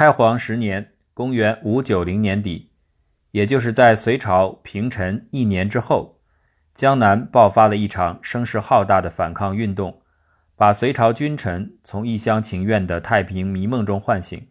开皇十年（公元590年底），也就是在隋朝平陈一年之后，江南爆发了一场声势浩大的反抗运动，把隋朝君臣从一厢情愿的太平迷梦中唤醒。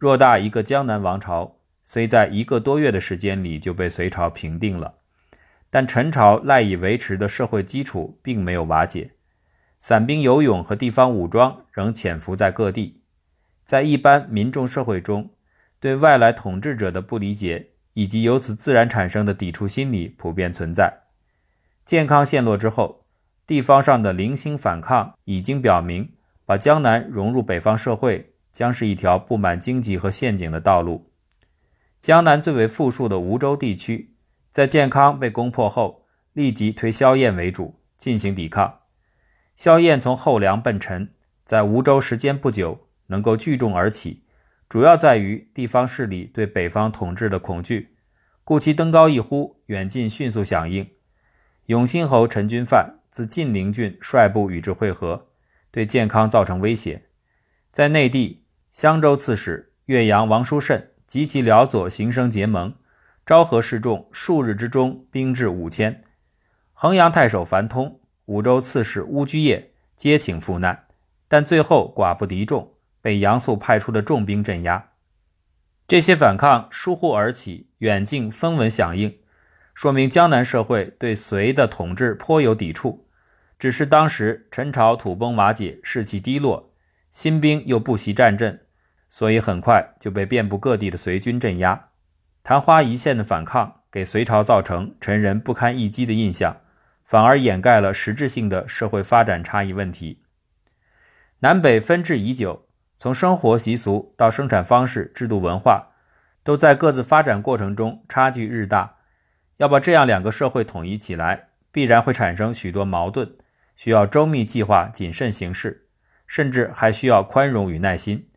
偌大一个江南王朝，虽在一个多月的时间里就被隋朝平定了，但陈朝赖以维持的社会基础并没有瓦解。散兵游勇和地方武装仍潜伏在各地，在一般民众社会中，对外来统治者的不理解以及由此自然产生的抵触心理普遍存在。健康陷落之后，地方上的零星反抗已经表明，把江南融入北方社会将是一条布满荆棘和陷阱的道路。江南最为富庶的梧州地区，在健康被攻破后，立即推萧燕为主进行抵抗。萧燕从后梁奔陈，在梧州时间不久，能够聚众而起，主要在于地方势力对北方统治的恐惧，故其登高一呼，远近迅速响应。永兴侯陈君范自晋陵郡率部与之会合，对建康造成威胁。在内地，襄州刺史岳阳王叔慎及其辽左行生结盟，昭和示众，数日之中兵至五千。衡阳太守樊通。武州刺史乌居业皆请赴难，但最后寡不敌众，被杨素派出的重兵镇压。这些反抗疏忽而起，远近分文响应，说明江南社会对隋的统治颇有抵触。只是当时陈朝土崩瓦解，士气低落，新兵又不习战阵，所以很快就被遍布各地的隋军镇压。昙花一现的反抗，给隋朝造成陈人不堪一击的印象。反而掩盖了实质性的社会发展差异问题。南北分治已久，从生活习俗到生产方式、制度文化，都在各自发展过程中差距日大。要把这样两个社会统一起来，必然会产生许多矛盾，需要周密计划、谨慎行事，甚至还需要宽容与耐心。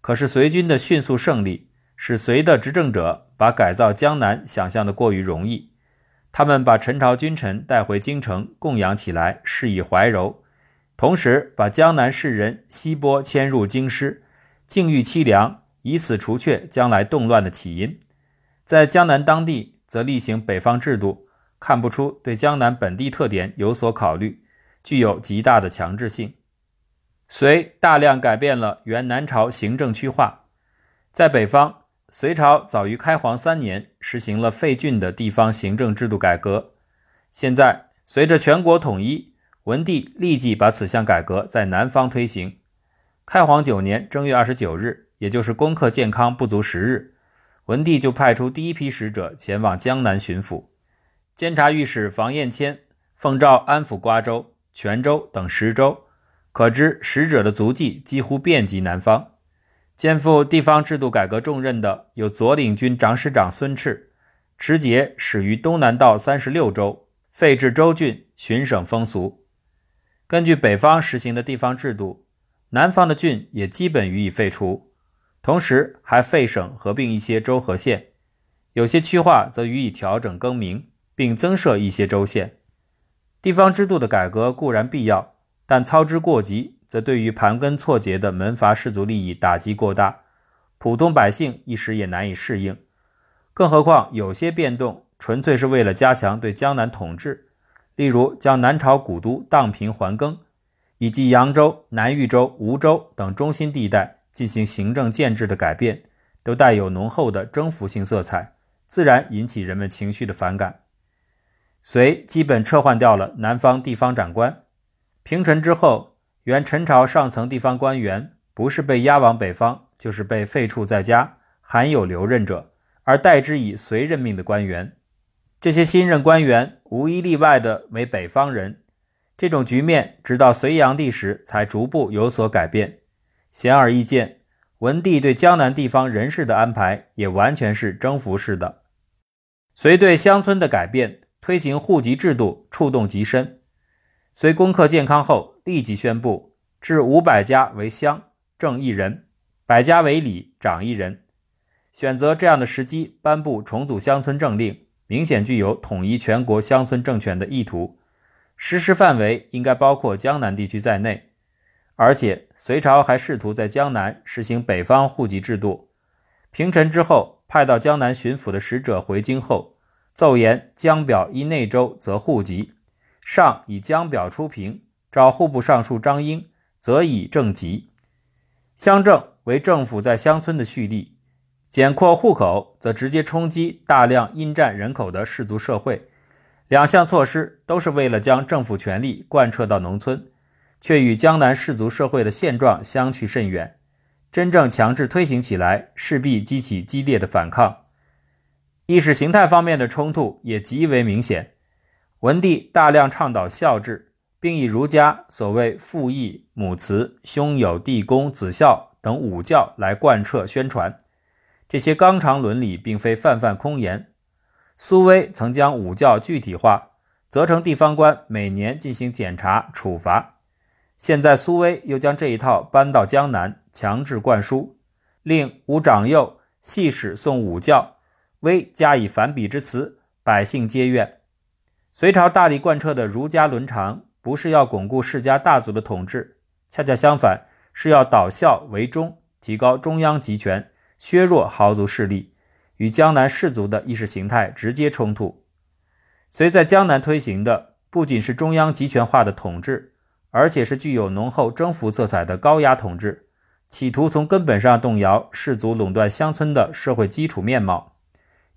可是隋军的迅速胜利，使隋的执政者把改造江南想象的过于容易。他们把陈朝君臣带回京城供养起来，施以怀柔，同时把江南士人西波迁入京师，境遇凄凉，以此除却将来动乱的起因。在江南当地，则例行北方制度，看不出对江南本地特点有所考虑，具有极大的强制性。隋大量改变了原南朝行政区划，在北方。隋朝早于开皇三年实行了废郡的地方行政制度改革。现在，随着全国统一，文帝立即把此项改革在南方推行。开皇九年正月二十九日，也就是攻克建康不足十日，文帝就派出第一批使者前往江南巡抚。监察御史房彦谦奉诏安抚瓜州、泉州等十州，可知使者的足迹几乎遍及南方。肩负地方制度改革重任的有左领军长史长孙炽，持节始于东南道三十六州，废置州郡，巡省风俗。根据北方实行的地方制度，南方的郡也基本予以废除，同时还废省合并一些州和县，有些区划则予以调整更名，并增设一些州县。地方制度的改革固然必要，但操之过急。则对于盘根错节的门阀士族利益打击过大，普通百姓一时也难以适应。更何况有些变动纯粹是为了加强对江南统治，例如将南朝古都荡平还更，以及扬州、南豫州、梧州等中心地带进行行政建制的改变，都带有浓厚的征服性色彩，自然引起人们情绪的反感。隋基本撤换掉了南方地方长官，平陈之后。原陈朝上层地方官员不是被押往北方，就是被废黜在家，罕有留任者，而代之以隋任命的官员。这些新任官员无一例外的为北方人。这种局面直到隋炀帝时才逐步有所改变。显而易见，文帝对江南地方人士的安排也完全是征服式的。隋对乡村的改变，推行户籍制度，触动极深。隋攻克建康后，立即宣布置五百家为乡，正一人；百家为里，长一人。选择这样的时机颁布重组乡村政令，明显具有统一全国乡村政权的意图。实施范围应该包括江南地区在内。而且隋朝还试图在江南实行北方户籍制度。平陈之后，派到江南巡抚的使者回京后，奏言江表依内州则户籍，上以江表出平，召户部尚书张英，则以正籍。乡政为政府在乡村的蓄力，简扩户口则直接冲击大量因占人口的氏族社会。两项措施都是为了将政府权力贯彻到农村，却与江南氏族社会的现状相去甚远。真正强制推行起来，势必激起激烈的反抗。意识形态方面的冲突也极为明显。文帝大量倡导孝治，并以儒家所谓父义、母慈、兄友弟恭、子孝等五教来贯彻宣传。这些纲常伦理并非泛泛空言。苏威曾将五教具体化，责成地方官每年进行检查处罚。现在苏威又将这一套搬到江南。强制灌输，令吾长幼细使送五教，威加以反比之词，百姓皆怨。隋朝大力贯彻的儒家伦常，不是要巩固世家大族的统治，恰恰相反，是要导孝为忠，提高中央集权，削弱豪族势力，与江南士族的意识形态直接冲突。隋在江南推行的，不仅是中央集权化的统治，而且是具有浓厚征服色彩的高压统治。企图从根本上动摇氏族垄断乡村的社会基础面貌，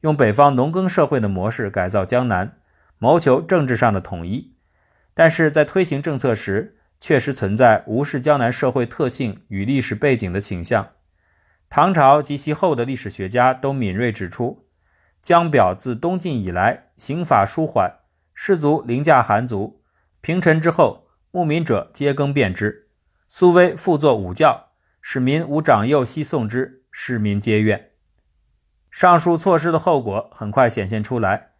用北方农耕社会的模式改造江南，谋求政治上的统一。但是在推行政策时，确实存在无视江南社会特性与历史背景的倾向。唐朝及其后的历史学家都敏锐指出，江表自东晋以来刑法舒缓，士族凌驾寒族，平陈之后，牧民者皆更变之。苏威复作五教。使民无长幼悉诵之，市民皆怨。上述措施的后果很快显现出来。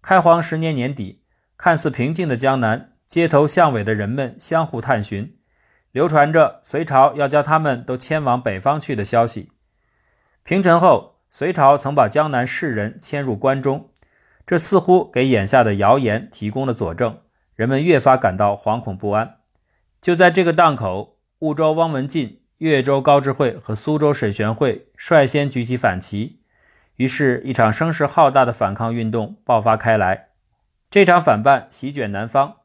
开皇十年年底，看似平静的江南，街头巷尾的人们相互探寻，流传着隋朝要将他们都迁往北方去的消息。平陈后，隋朝曾把江南士人迁入关中，这似乎给眼下的谣言提供了佐证。人们越发感到惶恐不安。就在这个档口，婺州汪文进。越州高智慧和苏州沈玄会率先举起反旗，于是，一场声势浩大的反抗运动爆发开来。这场反叛席卷南方，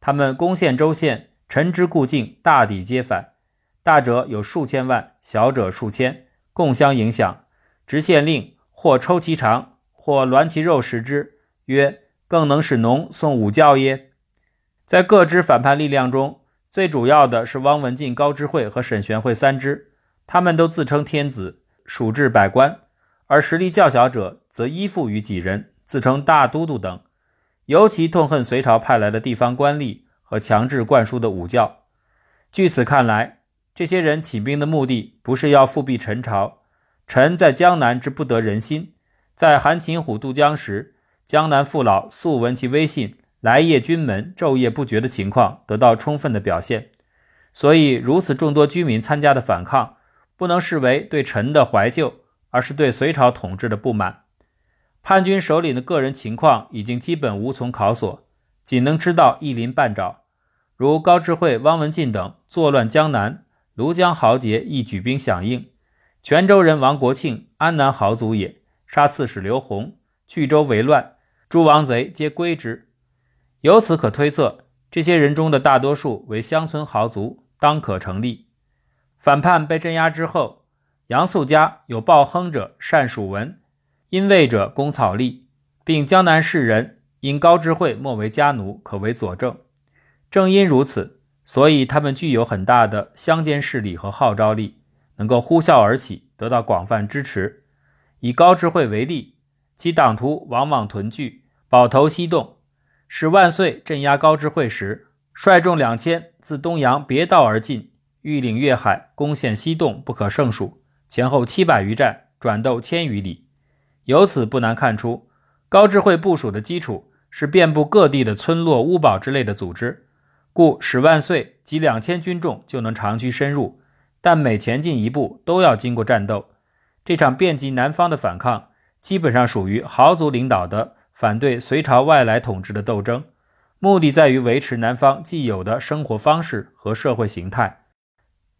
他们攻陷州县，陈之故境，大抵皆反，大者有数千万，小者数千，共相影响。执县令或抽其肠，或挛其肉食之，曰：“更能使农送五教耶？”在各支反叛力量中。最主要的是汪文进、高知会和沈玄会三支，他们都自称天子，属至百官；而实力较小者则依附于几人，自称大都督等。尤其痛恨隋朝派来的地方官吏和强制灌输的武教。据此看来，这些人起兵的目的不是要复辟陈朝，陈在江南之不得人心。在韩擒虎渡江时，江南父老素闻其威信。来谒军门，昼夜不绝的情况得到充分的表现，所以如此众多居民参加的反抗，不能视为对陈的怀旧，而是对隋朝统治的不满。叛军首领的个人情况已经基本无从考索，仅能知道一鳞半爪，如高智慧、汪文进等作乱江南，庐江豪杰亦举兵响应。泉州人王国庆，安南豪族也，杀刺史刘宏，巨州为乱，诸王贼皆归之。由此可推测，这些人中的大多数为乡村豪族，当可成立。反叛被镇压之后，杨素家有报亨者善属文，因位者攻草隶，并江南士人因高智慧莫为家奴，可为佐证。正因如此，所以他们具有很大的乡间势力和号召力，能够呼啸而起，得到广泛支持。以高智慧为例，其党徒往往屯聚，保头西洞。使万岁镇压高智慧时，率众两千自东阳别道而进，欲领越海，攻陷西洞，不可胜数。前后七百余战，转斗千余里。由此不难看出，高智慧部署的基础是遍布各地的村落、屋堡之类的组织，故使万岁及两千军众就能长驱深入。但每前进一步，都要经过战斗。这场遍及南方的反抗，基本上属于豪族领导的。反对隋朝外来统治的斗争，目的在于维持南方既有的生活方式和社会形态。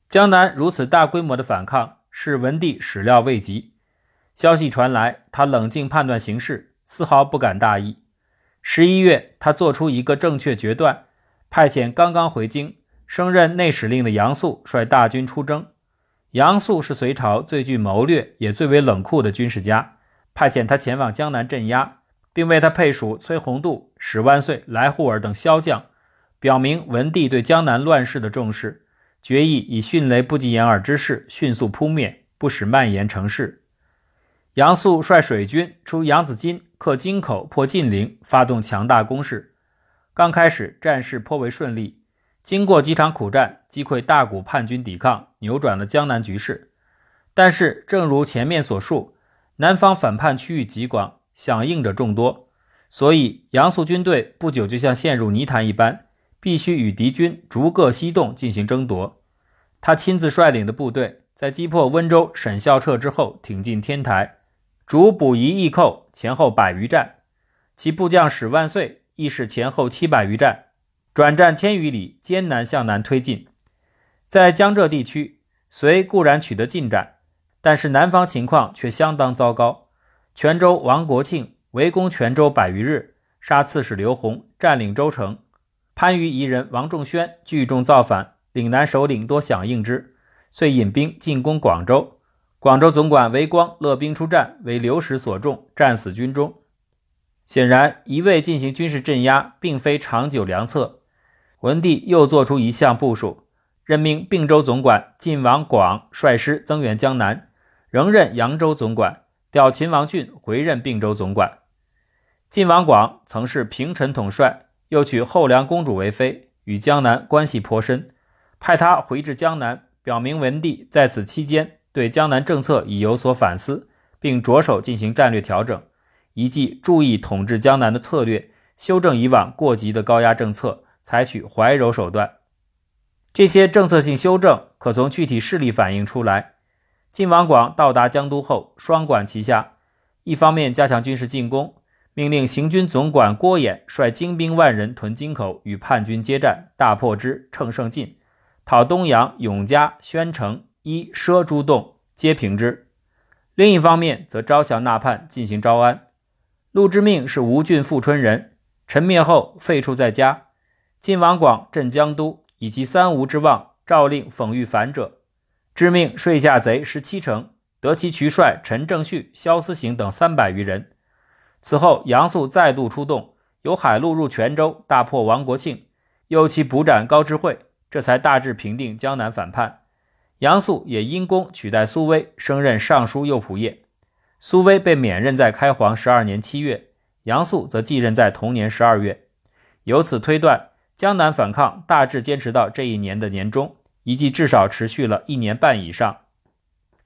江南如此大规模的反抗，是文帝始料未及。消息传来，他冷静判断形势，丝毫不敢大意。十一月，他做出一个正确决断，派遣刚刚回京、升任内史令的杨素率大军出征。杨素是隋朝最具谋略也最为冷酷的军事家，派遣他前往江南镇压，并为他配属崔洪度、史万岁、来护尔等骁将，表明文帝对江南乱世的重视。决意以迅雷不及掩耳之势迅速扑灭，不使蔓延成势。杨素率水军出扬子津，克京口，破晋陵，发动强大攻势。刚开始战事颇为顺利，经过几场苦战，击溃大股叛军抵抗，扭转了江南局势。但是，正如前面所述，南方反叛区域极广，响应者众多，所以杨素军队不久就像陷入泥潭一般。必须与敌军逐个西动进行争夺。他亲自率领的部队在击破温州沈孝彻之后，挺进天台，逐补夷易寇，前后百余战。其部将史万岁亦是前后七百余战，转战千余里，艰难向南推进。在江浙地区，隋固然取得进展，但是南方情况却相当糟糕。泉州王国庆围攻泉州百余日，杀刺史刘洪，占领州城。番禺彝人王仲宣聚众造反，岭南首领多响应之，遂引兵进攻广州。广州总管韦光勒兵出战，为刘石所中，战死军中。显然，一味进行军事镇压，并非长久良策。文帝又做出一项部署，任命并州总管晋王广率师增援江南，仍任扬州总管，调秦王俊回任并州总管。晋王广曾是平陈统帅。又娶后梁公主为妃，与江南关系颇深，派他回至江南，表明文帝在此期间对江南政策已有所反思，并着手进行战略调整，一即注意统治江南的策略，修正以往过急的高压政策，采取怀柔手段。这些政策性修正可从具体事例反映出来。晋王广到达江都后，双管齐下，一方面加强军事进攻。命令行军总管郭衍率精兵万人屯京口，与叛军接战，大破之，乘胜进，讨东阳、永嘉、宣城、伊佘诸洞，皆平之。另一方面，则招降纳叛，进行招安。陆之命是吴郡富春人，陈灭后废黜在家。晋王广镇江都，以及三吴之望，诏令讽喻反者。知命税下贼十七城，得其渠帅陈正绪、萧思行等三百余人。此后，杨素再度出动，由海路入泉州，大破王国庆，又其捕斩高知惠，这才大致平定江南反叛。杨素也因功取代苏威，升任尚书右仆射。苏威被免任在开皇十二年七月，杨素则继任在同年十二月。由此推断，江南反抗大致坚持到这一年的年中，一计至少持续了一年半以上。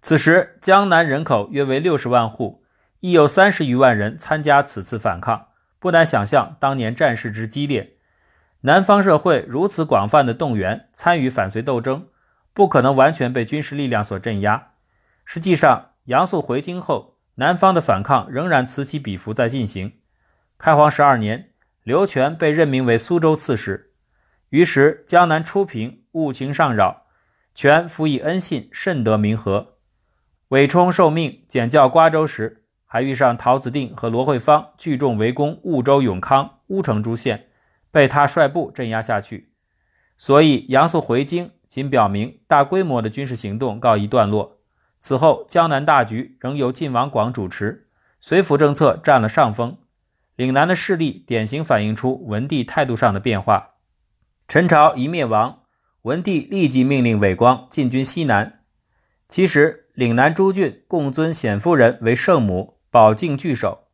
此时，江南人口约为六十万户。亦有三十余万人参加此次反抗，不难想象当年战事之激烈。南方社会如此广泛的动员参与反隋斗争，不可能完全被军事力量所镇压。实际上，杨素回京后，南方的反抗仍然此起彼伏在进行。开皇十二年，刘权被任命为苏州刺史，于是江南初平，物情尚扰，权辅以恩信，甚得民和。韦冲受命检校瓜州时。还遇上陶子定和罗慧芳聚众围攻婺州、永康、乌城诸县，被他率部镇压下去。所以杨素回京，仅表明大规模的军事行动告一段落。此后，江南大局仍由晋王广主持，随府政策占了上风。岭南的势力典型反映出文帝态度上的变化。陈朝一灭亡，文帝立即命令韦光进军西南。其实，岭南诸郡共尊显夫人为圣母。保境据守，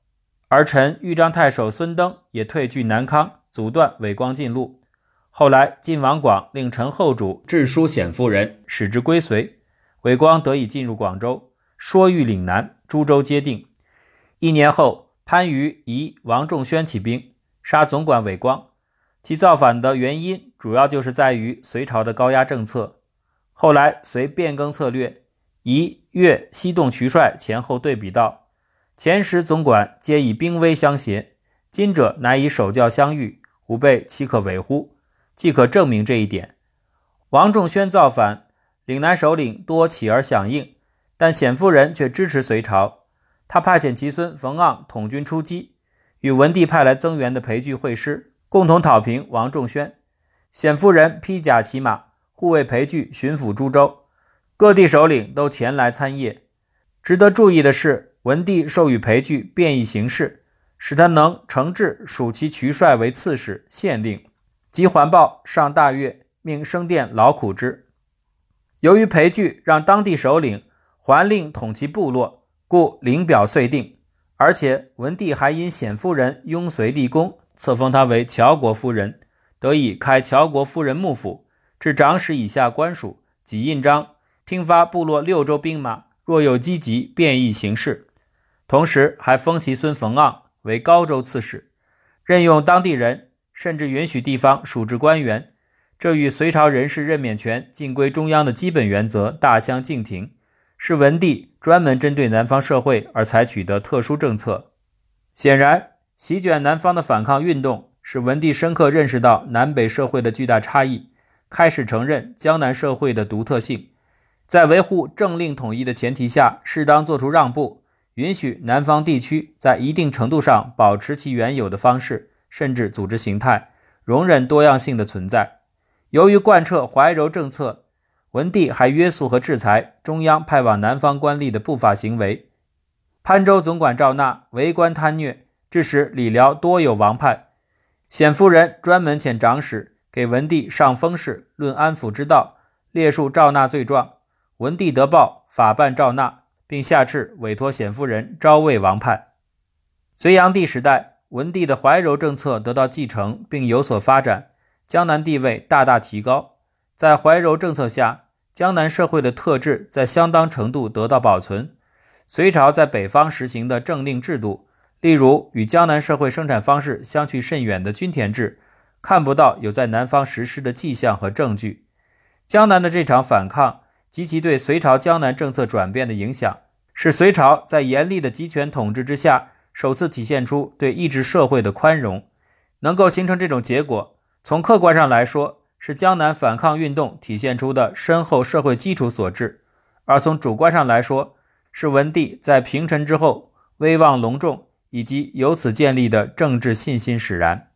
而臣豫章太守孙登也退据南康，阻断韦光进路。后来晋王广令陈后主致书显夫人，使之归随，韦光得以进入广州，说谕岭南，诸州皆定。一年后，番禺夷王仲宣起兵，杀总管韦光。其造反的原因主要就是在于隋朝的高压政策。后来隋变更策略，夷越西动渠帅前后对比道。前时总管皆以兵威相胁，今者乃以守教相遇，吾辈岂可为乎？即可证明这一点。王仲宣造反，岭南首领多起而响应，但冼夫人却支持隋朝。他派遣其孙冯盎统军出击，与文帝派来增援的裴矩会师，共同讨平王仲宣。冼夫人披甲骑马，护卫裴矩巡抚株洲。各地首领都前来参谒。值得注意的是，文帝授予裴矩便宜行事，使他能惩治属其渠帅为刺史、县令，即环抱上大月，命生殿劳苦之。由于裴矩让当地首领还令统其部落，故领表遂定。而且文帝还因显夫人拥随立功，册封她为乔国夫人。得以开乔国夫人幕府，至长史以下官署，及印章，听发部落六州兵马，若有积极便宜行事。同时还封其孙冯盎为高州刺史，任用当地人，甚至允许地方属置官员。这与隋朝人事任免权尽归中央的基本原则大相径庭，是文帝专门针对南方社会而采取的特殊政策。显然，席卷南方的反抗运动。使文帝深刻认识到南北社会的巨大差异，开始承认江南社会的独特性，在维护政令统一的前提下，适当做出让步，允许南方地区在一定程度上保持其原有的方式，甚至组织形态，容忍多样性的存在。由于贯彻怀柔政策，文帝还约束和制裁中央派往南方官吏的不法行为。潘州总管赵纳为官贪虐，致使李辽多有王叛。显夫人专门遣长史给文帝上封事，论安抚之道，列述赵纳罪状。文帝得报，法办赵纳，并下敕委托显夫人招魏王叛。隋炀帝时代，文帝的怀柔政策得到继承并有所发展，江南地位大大提高。在怀柔政策下，江南社会的特质在相当程度得到保存。隋朝在北方实行的政令制度。例如，与江南社会生产方式相去甚远的均田制，看不到有在南方实施的迹象和证据。江南的这场反抗及其对隋朝江南政策转变的影响，使隋朝在严厉的集权统治之下，首次体现出对意志社会的宽容。能够形成这种结果，从客观上来说，是江南反抗运动体现出的深厚社会基础所致；而从主观上来说，是文帝在平陈之后威望隆重。以及由此建立的政治信心使然。